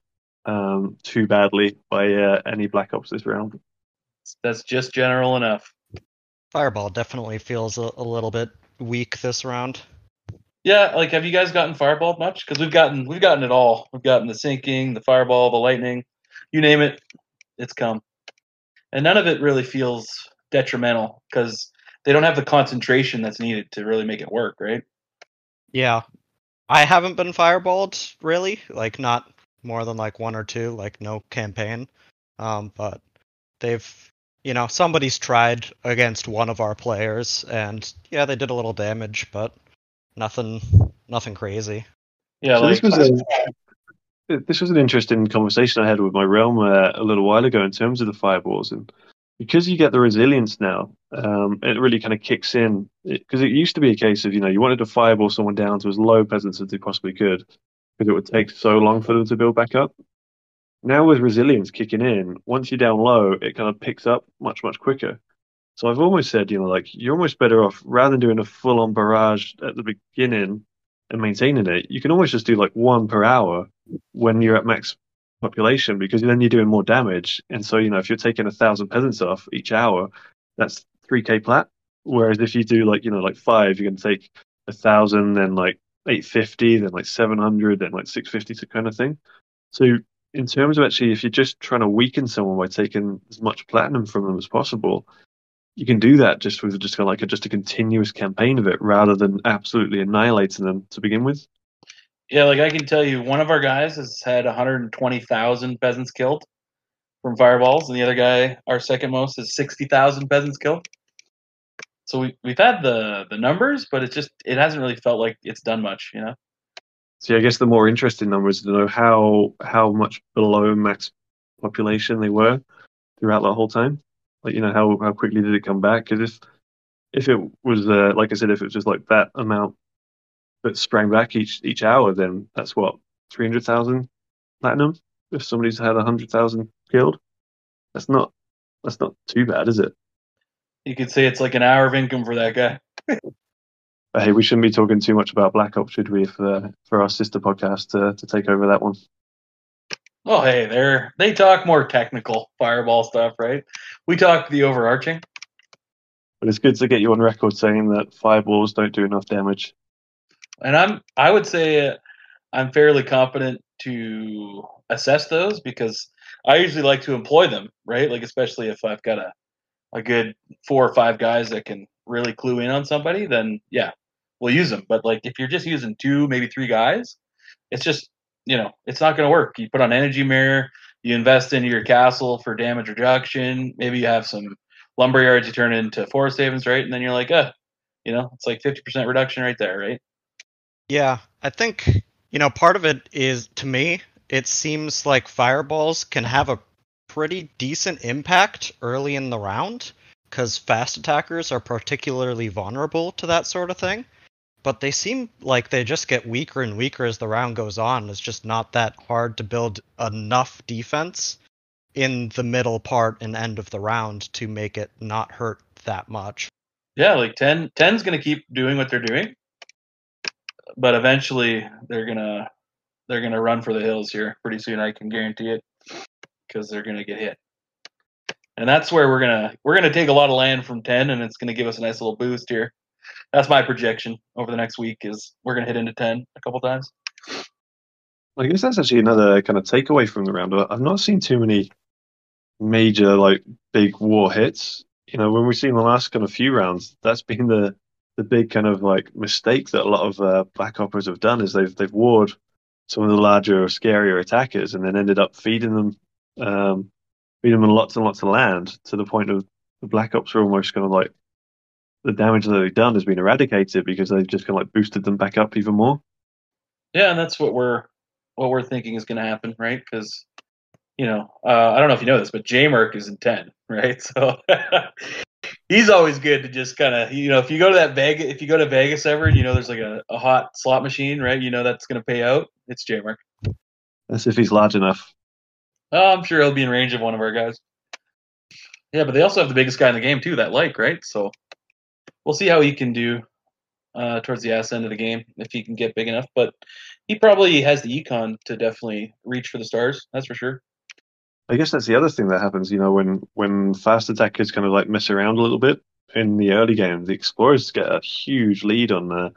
um, too badly by uh, any Black Ops this round. That's just general enough. Fireball definitely feels a, a little bit weak this round. Yeah, like have you guys gotten fireballed much? Because we've gotten we've gotten it all. We've gotten the sinking, the fireball, the lightning, you name it, it's come, and none of it really feels detrimental because they don't have the concentration that's needed to really make it work, right? Yeah. I haven't been fireballed really, like not more than like one or two, like no campaign. Um, but they've you know, somebody's tried against one of our players and yeah, they did a little damage, but nothing nothing crazy. Yeah, So like this was a this was an interesting conversation I had with my realm uh, a little while ago in terms of the fireballs, and because you get the resilience now, um, it really kind of kicks in. Because it, used to be a case of you know you wanted to fireball someone down to as low peasants as they possibly could, because it would take so long for them to build back up. Now with resilience kicking in, once you're down low, it kind of picks up much much quicker. So I've almost said, you know, like you're almost better off rather than doing a full on barrage at the beginning and maintaining it. You can always just do like one per hour when you're at max population because then you're doing more damage. And so, you know, if you're taking a thousand peasants off each hour, that's 3k plat. Whereas if you do like, you know, like five, going to take a thousand, then like 850, then like 700, then like 650 kind of thing. So, in terms of actually, if you're just trying to weaken someone by taking as much platinum from them as possible, you can do that just with just like a, just a continuous campaign of it rather than absolutely annihilating them to begin with. yeah, like I can tell you, one of our guys has had 120,000 peasants killed from fireballs, and the other guy, our second most, is 60,000 peasants killed. So we we've had the the numbers, but it's just it hasn't really felt like it's done much, you know. So I guess the more interesting number is to know how how much below max population they were throughout the whole time. Like you know how how quickly did it come back? Because if if it was uh, like I said, if it was just like that amount that sprang back each each hour, then that's what three hundred thousand platinum. If somebody's had hundred thousand killed, that's not that's not too bad, is it? You could say it's like an hour of income for that guy. But hey, we shouldn't be talking too much about Black Ops, should we? For for our sister podcast to to take over that one. Well, hey, they're they talk more technical fireball stuff, right? We talk the overarching. But it's good to get you on record saying that fireballs don't do enough damage. and I'm I would say uh, I'm fairly competent to assess those because I usually like to employ them, right? Like especially if I've got a a good four or five guys that can really clue in on somebody, then yeah, we'll use them. But like if you're just using two, maybe three guys, it's just you know it's not going to work. You put on energy mirror, you invest into your castle for damage reduction. Maybe you have some lumber yards you turn into forest havens, right? And then you're like, uh, you know, it's like fifty percent reduction right there, right? Yeah, I think you know part of it is to me it seems like fireballs can have a pretty decent impact early in the round because fast attackers are particularly vulnerable to that sort of thing. But they seem like they just get weaker and weaker as the round goes on. It's just not that hard to build enough defense in the middle part and end of the round to make it not hurt that much. Yeah, like 10 10's going to keep doing what they're doing, but eventually they're gonna they're gonna run for the hills here pretty soon. I can guarantee it because they're gonna get hit, and that's where we're gonna we're gonna take a lot of land from 10, and it's gonna give us a nice little boost here. That's my projection over the next week is we're gonna hit into 10 a couple times. I guess that's actually another kind of takeaway from the round. I've not seen too many major like big war hits. You know, when we've seen the last kind of few rounds, that's been the the big kind of like mistake that a lot of uh, black operas have done is they've they've warred some of the larger, or scarier attackers and then ended up feeding them, um, feeding them lots and lots of land to the point of the black ops are almost kind of like the damage that they've done has been eradicated because they've just kind of like boosted them back up even more. Yeah, and that's what we're what we're thinking is gonna happen, right? Because you know, uh, I don't know if you know this, but J Merc is in 10, right? So he's always good to just kind of, you know, if you go to that Vegas, if you go to Vegas ever, you know, there's like a, a hot slot machine, right? You know, that's going to pay out. It's J Merc. As if he's large enough. Oh, I'm sure he'll be in range of one of our guys. Yeah, but they also have the biggest guy in the game too, that like, right? So we'll see how he can do uh, towards the ass end of the game if he can get big enough. But he probably has the econ to definitely reach for the stars. That's for sure. I guess that's the other thing that happens, you know, when when fast attackers kind of like mess around a little bit in the early game, the explorers get a huge lead on uh,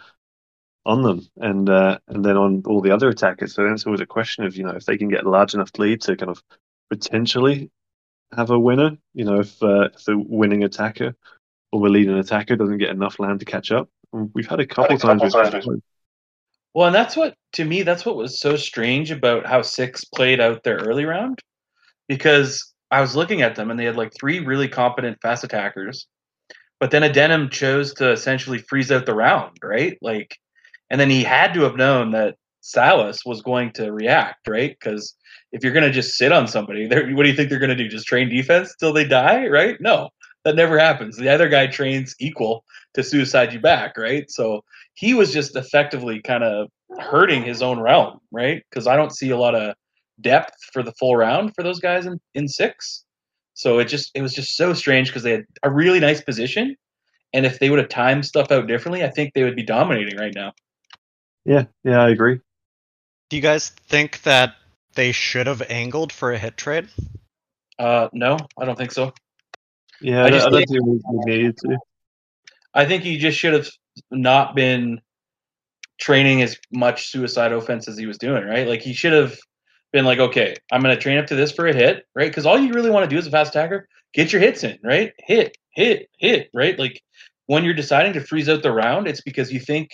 on them, and uh, and then on all the other attackers. So it's always a question of you know if they can get a large enough lead to kind of potentially have a winner. You know, if uh, if the winning attacker or the leading attacker doesn't get enough land to catch up. We've had a couple couple times. times. Well, and that's what to me that's what was so strange about how six played out their early round, because I was looking at them and they had like three really competent fast attackers, but then Adenum chose to essentially freeze out the round, right? Like, and then he had to have known that Salus was going to react, right? Because if you're going to just sit on somebody, they're- what do you think they're going to do? Just train defense till they die, right? No, that never happens. The other guy trains equal to suicide you back, right? So he was just effectively kind of hurting his own realm, right? Because I don't see a lot of depth for the full round for those guys in, in six. So it just it was just so strange because they had a really nice position, and if they would have timed stuff out differently, I think they would be dominating right now. Yeah, yeah, I agree. Do you guys think that they should have angled for a hit trade? Uh, no, I don't think so. Yeah, I just I think- don't think we we needed to. I think he just should have not been training as much suicide offense as he was doing, right? Like he should have been like, okay, I'm going to train up to this for a hit, right? Because all you really want to do as a fast attacker, get your hits in, right? Hit, hit, hit, right? Like when you're deciding to freeze out the round, it's because you think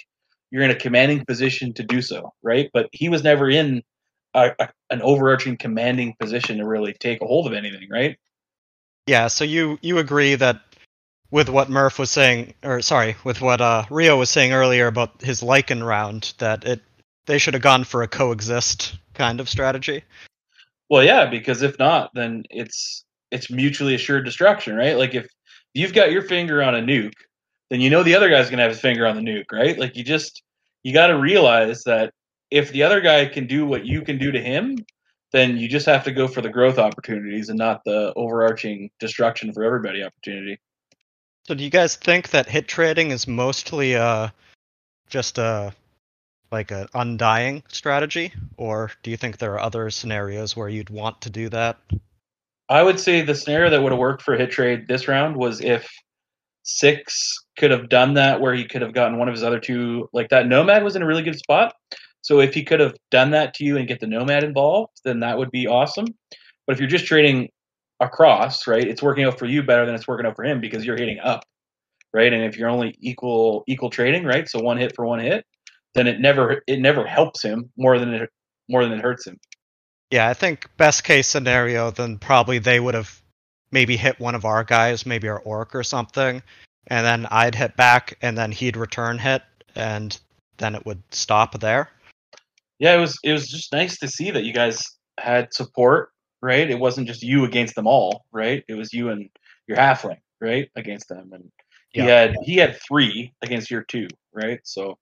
you're in a commanding position to do so, right? But he was never in a, a, an overarching commanding position to really take a hold of anything, right? Yeah, so you you agree that with what Murph was saying, or sorry, with what uh, Rio was saying earlier about his Lycan round, that it they should have gone for a coexist kind of strategy. Well, yeah, because if not, then it's it's mutually assured destruction, right? Like if you've got your finger on a nuke, then you know the other guy's gonna have his finger on the nuke, right? Like you just you got to realize that if the other guy can do what you can do to him, then you just have to go for the growth opportunities and not the overarching destruction for everybody opportunity. So do you guys think that hit trading is mostly uh just a like an undying strategy, or do you think there are other scenarios where you'd want to do that? I would say the scenario that would have worked for hit trade this round was if six could have done that where he could have gotten one of his other two like that nomad was in a really good spot. So if he could have done that to you and get the nomad involved, then that would be awesome. But if you're just trading across, right, it's working out for you better than it's working out for him because you're hitting up. Right. And if you're only equal equal trading, right? So one hit for one hit, then it never it never helps him more than it more than it hurts him. Yeah, I think best case scenario, then probably they would have maybe hit one of our guys, maybe our orc or something, and then I'd hit back, and then he'd return hit, and then it would stop there. Yeah, it was it was just nice to see that you guys had support, right? It wasn't just you against them all, right? It was you and your halfling, right, against them, and he Yeah. had he had three against your two, right? So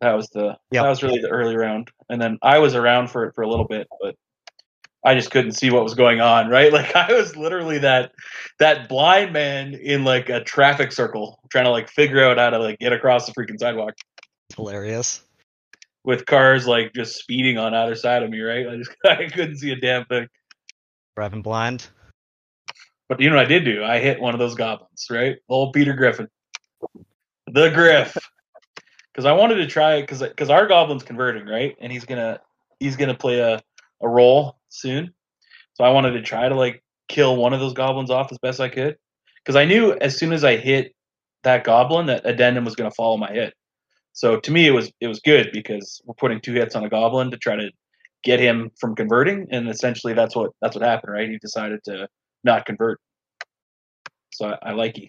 that was the Yep. that was really the early round, and then I was around for it for a little bit, but I just couldn't see what was going on, right? Like I was literally that that blind man in like a traffic circle, trying to like figure out how to like get across the freaking sidewalk Hilarious. With cars like just speeding on either side of me, right? I just I couldn't see a damn thing. Driving blind. But you know what I did do? I hit one of those goblins, right? Old Peter Griffin, the Griff, because I wanted to try because because our goblin's converting, right? And he's gonna he's gonna play a a role soon, so I wanted to try to like kill one of those goblins off as best I could, because I knew as soon as I hit that goblin that addendum was gonna follow my hit. So to me, it was it was good because we're putting two hits on a goblin to try to get him from converting, and essentially that's what that's what happened, right? He decided to not convert. So I, I like you.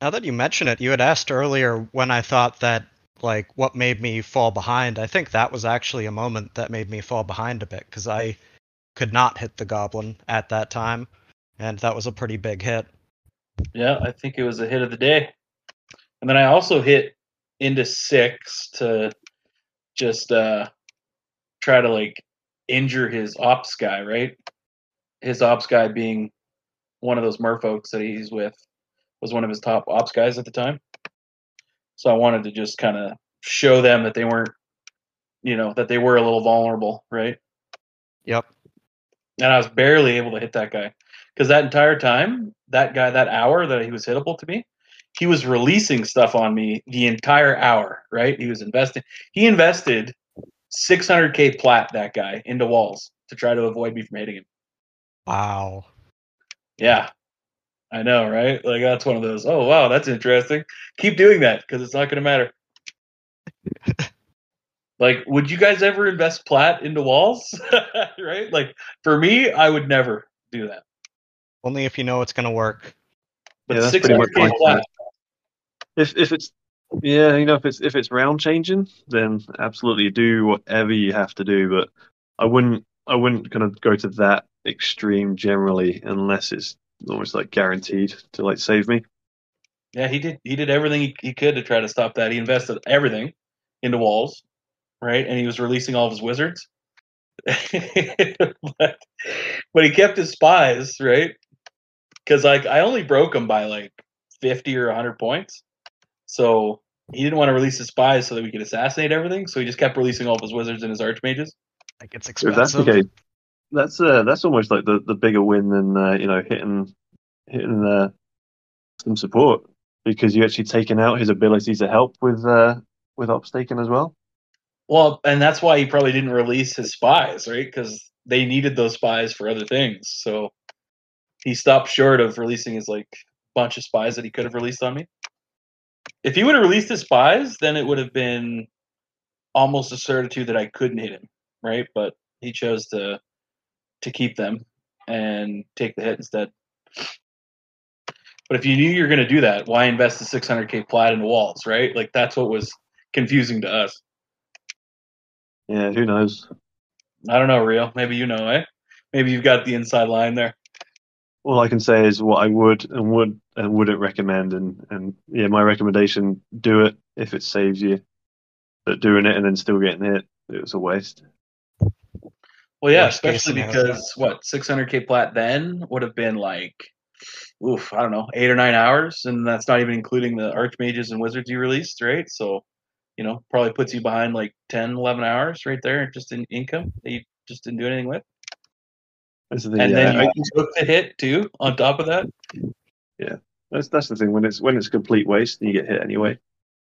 Now that you mention it, you had asked earlier when I thought that, like, what made me fall behind. I think that was actually a moment that made me fall behind a bit, because I could not hit the goblin at that time, and that was a pretty big hit. Yeah, I think it was a hit of the day. And then I also hit into six to just uh try to like injure his ops guy, right? His ops guy being one of those merfolks that he's with was one of his top ops guys at the time. So I wanted to just kind of show them that they weren't, you know, that they were a little vulnerable, right? Yep. And I was barely able to hit that guy because that entire time, that guy, that hour that he was hittable to me, he was releasing stuff on me the entire hour, right? He was investing. He invested 600k plat that guy into walls to try to avoid me from hitting him. Wow. Yeah, I know, right? Like that's one of those. Oh wow, that's interesting. Keep doing that because it's not going to matter. like, would you guys ever invest plat into walls? right? Like for me, I would never do that. Only if you know it's going to work. But Yeah, that's pretty much 600k plat. If if it's yeah, you know, if it's if it's round changing, then absolutely do whatever you have to do. But I wouldn't I wouldn't kind of go to that extreme generally unless it's almost like guaranteed to like save me. Yeah, he did. He did everything he, he could to try to stop that. He invested everything into walls, right? And he was releasing all of his wizards. but, but he kept his spies, right? Because like I only broke him by like fifty or hundred points, so he didn't want to release his spies so that we could assassinate everything. So he just kept releasing all of his wizards and his archmages. Like it's If that's the case, that's uh that's almost like the, the bigger win than uh, you know hitting hitting uh, some support because you actually taken out his ability to help with uh with op staking as well. Well, and that's why he probably didn't release his spies, right? Because they needed those spies for other things. So he stopped short of releasing his like bunch of spies that he could have released on me. If he would have released his spies, then it would have been almost a certitude that I couldn't hit him, right? But he chose to to keep them and take the hit instead. But if you knew you were going to do that, why invest the 600k plat into walls, right? Like that's what was confusing to us. Yeah, who knows? I don't know, real. Maybe you know, eh? Maybe you've got the inside line there. All I can say is what I would and would and wouldn't recommend, and and yeah, my recommendation: do it if it saves you. But doing it and then still getting hit, it was a waste. Well, yeah, Worst especially because what 600k plat then would have been like, oof, I don't know, eight or nine hours, and that's not even including the archmages and wizards you released, right? So, you know, probably puts you behind like 10, 11 hours right there just in income that you just didn't do anything with, That's the, and then uh, you took the hit too on top of that. Yeah, that's that's the thing when it's when it's complete waste and you get hit anyway.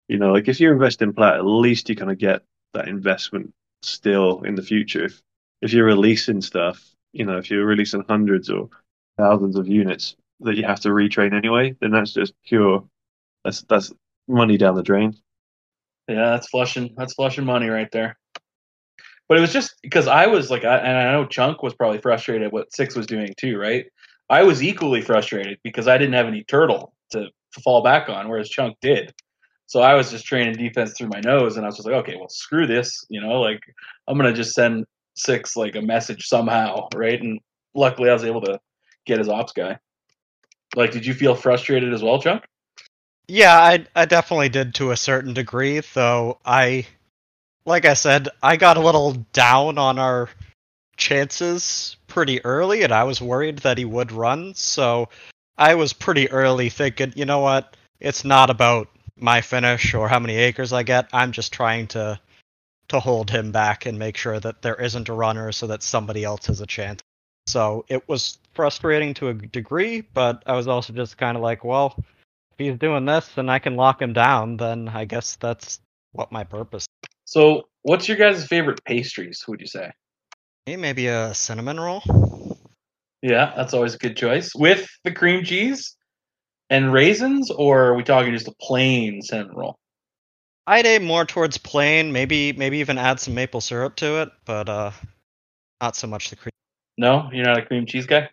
You know, like if you invest in plat, at least you kind of get that investment still in the future. If if you're releasing stuff, you know, if you're releasing hundreds or thousands of units that you have to retrain anyway, then that's just pure. That's that's money down the drain. Yeah, that's flushing. That's flushing money right there. But it was just because I was like, I, and I know Chunk was probably frustrated what Six was doing too, right? I was equally frustrated because I didn't have any turtle to, to fall back on, whereas Chunk did. So I was just training defense through my nose, and I was just like, okay, well, screw this, you know, like I'm gonna just send Six like a message somehow, right? And luckily, I was able to get his ops guy. Like, did you feel frustrated as well, Chunk? Yeah, I I definitely did to a certain degree, though I like I said, I got a little down on our chances pretty early and I was worried that he would run, so I was pretty early thinking, you know what? It's not about my finish or how many acres I get. I'm just trying to to hold him back and make sure that there isn't a runner so that somebody else has a chance. So it was frustrating to a degree, but I was also just kind of like, well, if he's doing this and I can lock him down, then I guess that's what my purpose. So, what's your guys' favorite pastries? Would you say? Hey, maybe a cinnamon roll. Yeah, that's always a good choice. With the cream cheese and raisins, or are we talking just a plain cinnamon roll? I'd aim more towards plain, maybe maybe even add some maple syrup to it, but uh, not so much the cream. No, you're not a cream cheese guy.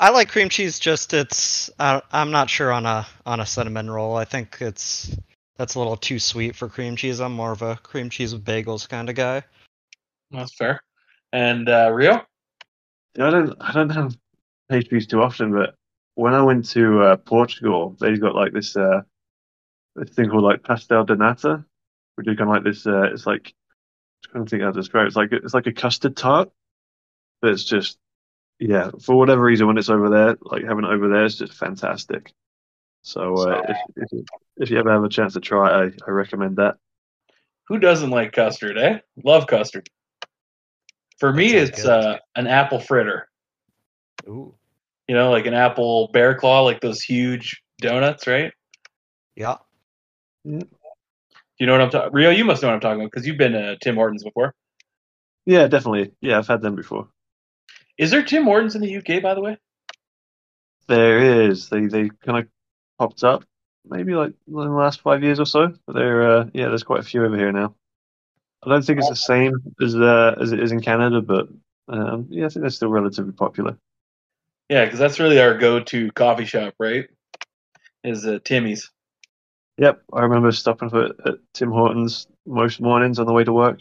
I like cream cheese. Just it's uh, I'm not sure on a on a cinnamon roll. I think it's that's a little too sweet for cream cheese. I'm more of a cream cheese with bagels kind of guy. That's fair. And uh, Rio, Yeah, I don't I don't have pastries too often, but when I went to uh, Portugal, they've got like this uh this thing called like pastel de nata, which is kind of like this uh it's like trying to think how to describe it. It's like it's like a custard tart, but it's just yeah. For whatever reason, when it's over there, like having it over there is just fantastic. So uh, if, if you, if you ever have a chance to try it, I, I recommend that. Who doesn't like custard, eh? Love custard. For me, sounds it's good. uh, an apple fritter. Ooh. You know, like an apple bear claw, like those huge donuts, right? Yeah. You know what I'm talking? Rio, you must know what I'm talking about because you've been to Tim Hortons before. Yeah, definitely. Yeah, I've had them before. Is there Tim Hortons in the UK, by the way? There is. They they kind of popped up maybe like in the last five years or so. But they're uh, yeah, there's quite a few over here now. I don't think it's the same as uh, as it is in Canada, but um, yeah, I think they're still relatively popular. Yeah, because that's really our go-to coffee shop, right? Is uh, Timmy's. Yep, I remember stopping for at Tim Hortons most mornings on the way to work.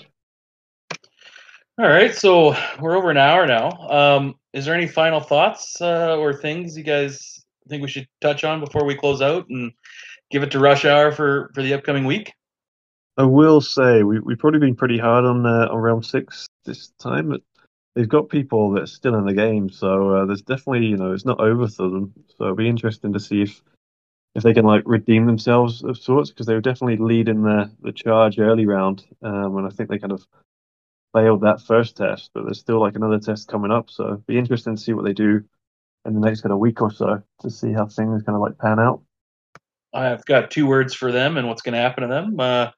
All right, so we're over an hour now. Um, is there any final thoughts uh, or things you guys think we should touch on before we close out and give it to rush hour for for the upcoming week? I will say we we've probably been pretty hard on uh, on Realm Six this time, but they've got people that are still in the game, so uh, there's definitely you know it's not over for them. So it'll be interesting to see if if they can like redeem themselves of sorts because they were definitely leading the the charge early round, um, and I think they kind of failed that first test, but there's still like another test coming up, so it'll be interesting to see what they do in the next kind of week or so to see how things kind of like pan out. I've got two words for them and what's going to happen to them. Uh,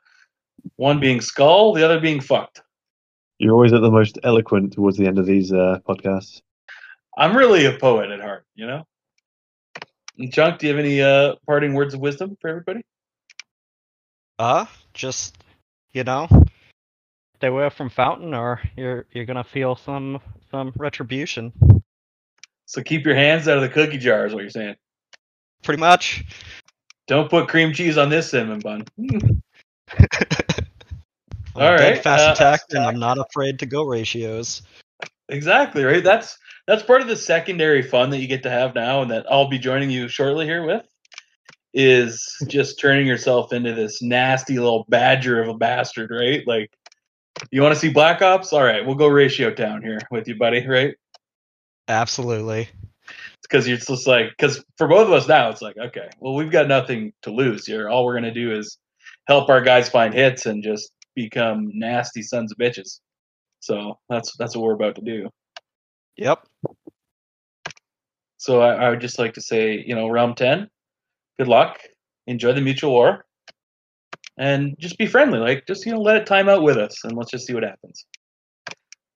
one being skull, the other being fucked. You're always at the most eloquent towards the end of these uh, podcasts. I'm really a poet at heart, you know. And Chunk, do you have any uh, parting words of wisdom for everybody? Uh, just you know, stay away from Fountain, or you're you're gonna feel some some retribution. So keep your hands out of the cookie jar, is what you're saying. Pretty much. Don't put cream cheese on this cinnamon bun. I'm All right, fast uh, attack, and I'm not afraid to go ratios. Exactly right. That's that's part of the secondary fun that you get to have now, and that I'll be joining you shortly here with, is just turning yourself into this nasty little badger of a bastard, right? Like, you want to see Black Ops? All right, we'll go ratio town here with you, buddy. Right? Absolutely. Because you're just like, because for both of us now, it's like, okay, well, we've got nothing to lose here. All we're gonna do is help our guys find hits and just become nasty sons of bitches. So that's that's what we're about to do. Yep. So I, I would just like to say, you know, round 10, good luck. Enjoy the mutual war. And just be friendly. Like, just, you know, let it time out with us and let's just see what happens.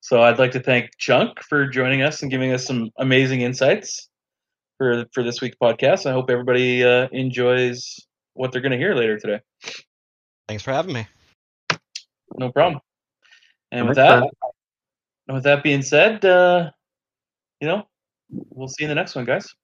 So I'd like to thank Chunk for joining us and giving us some amazing insights for for this week's podcast. I hope everybody uh, enjoys what they're going to hear later today. Thanks for having me. No problem. And with that, and with that being said, uh, you know, we'll see you in the next one, guys.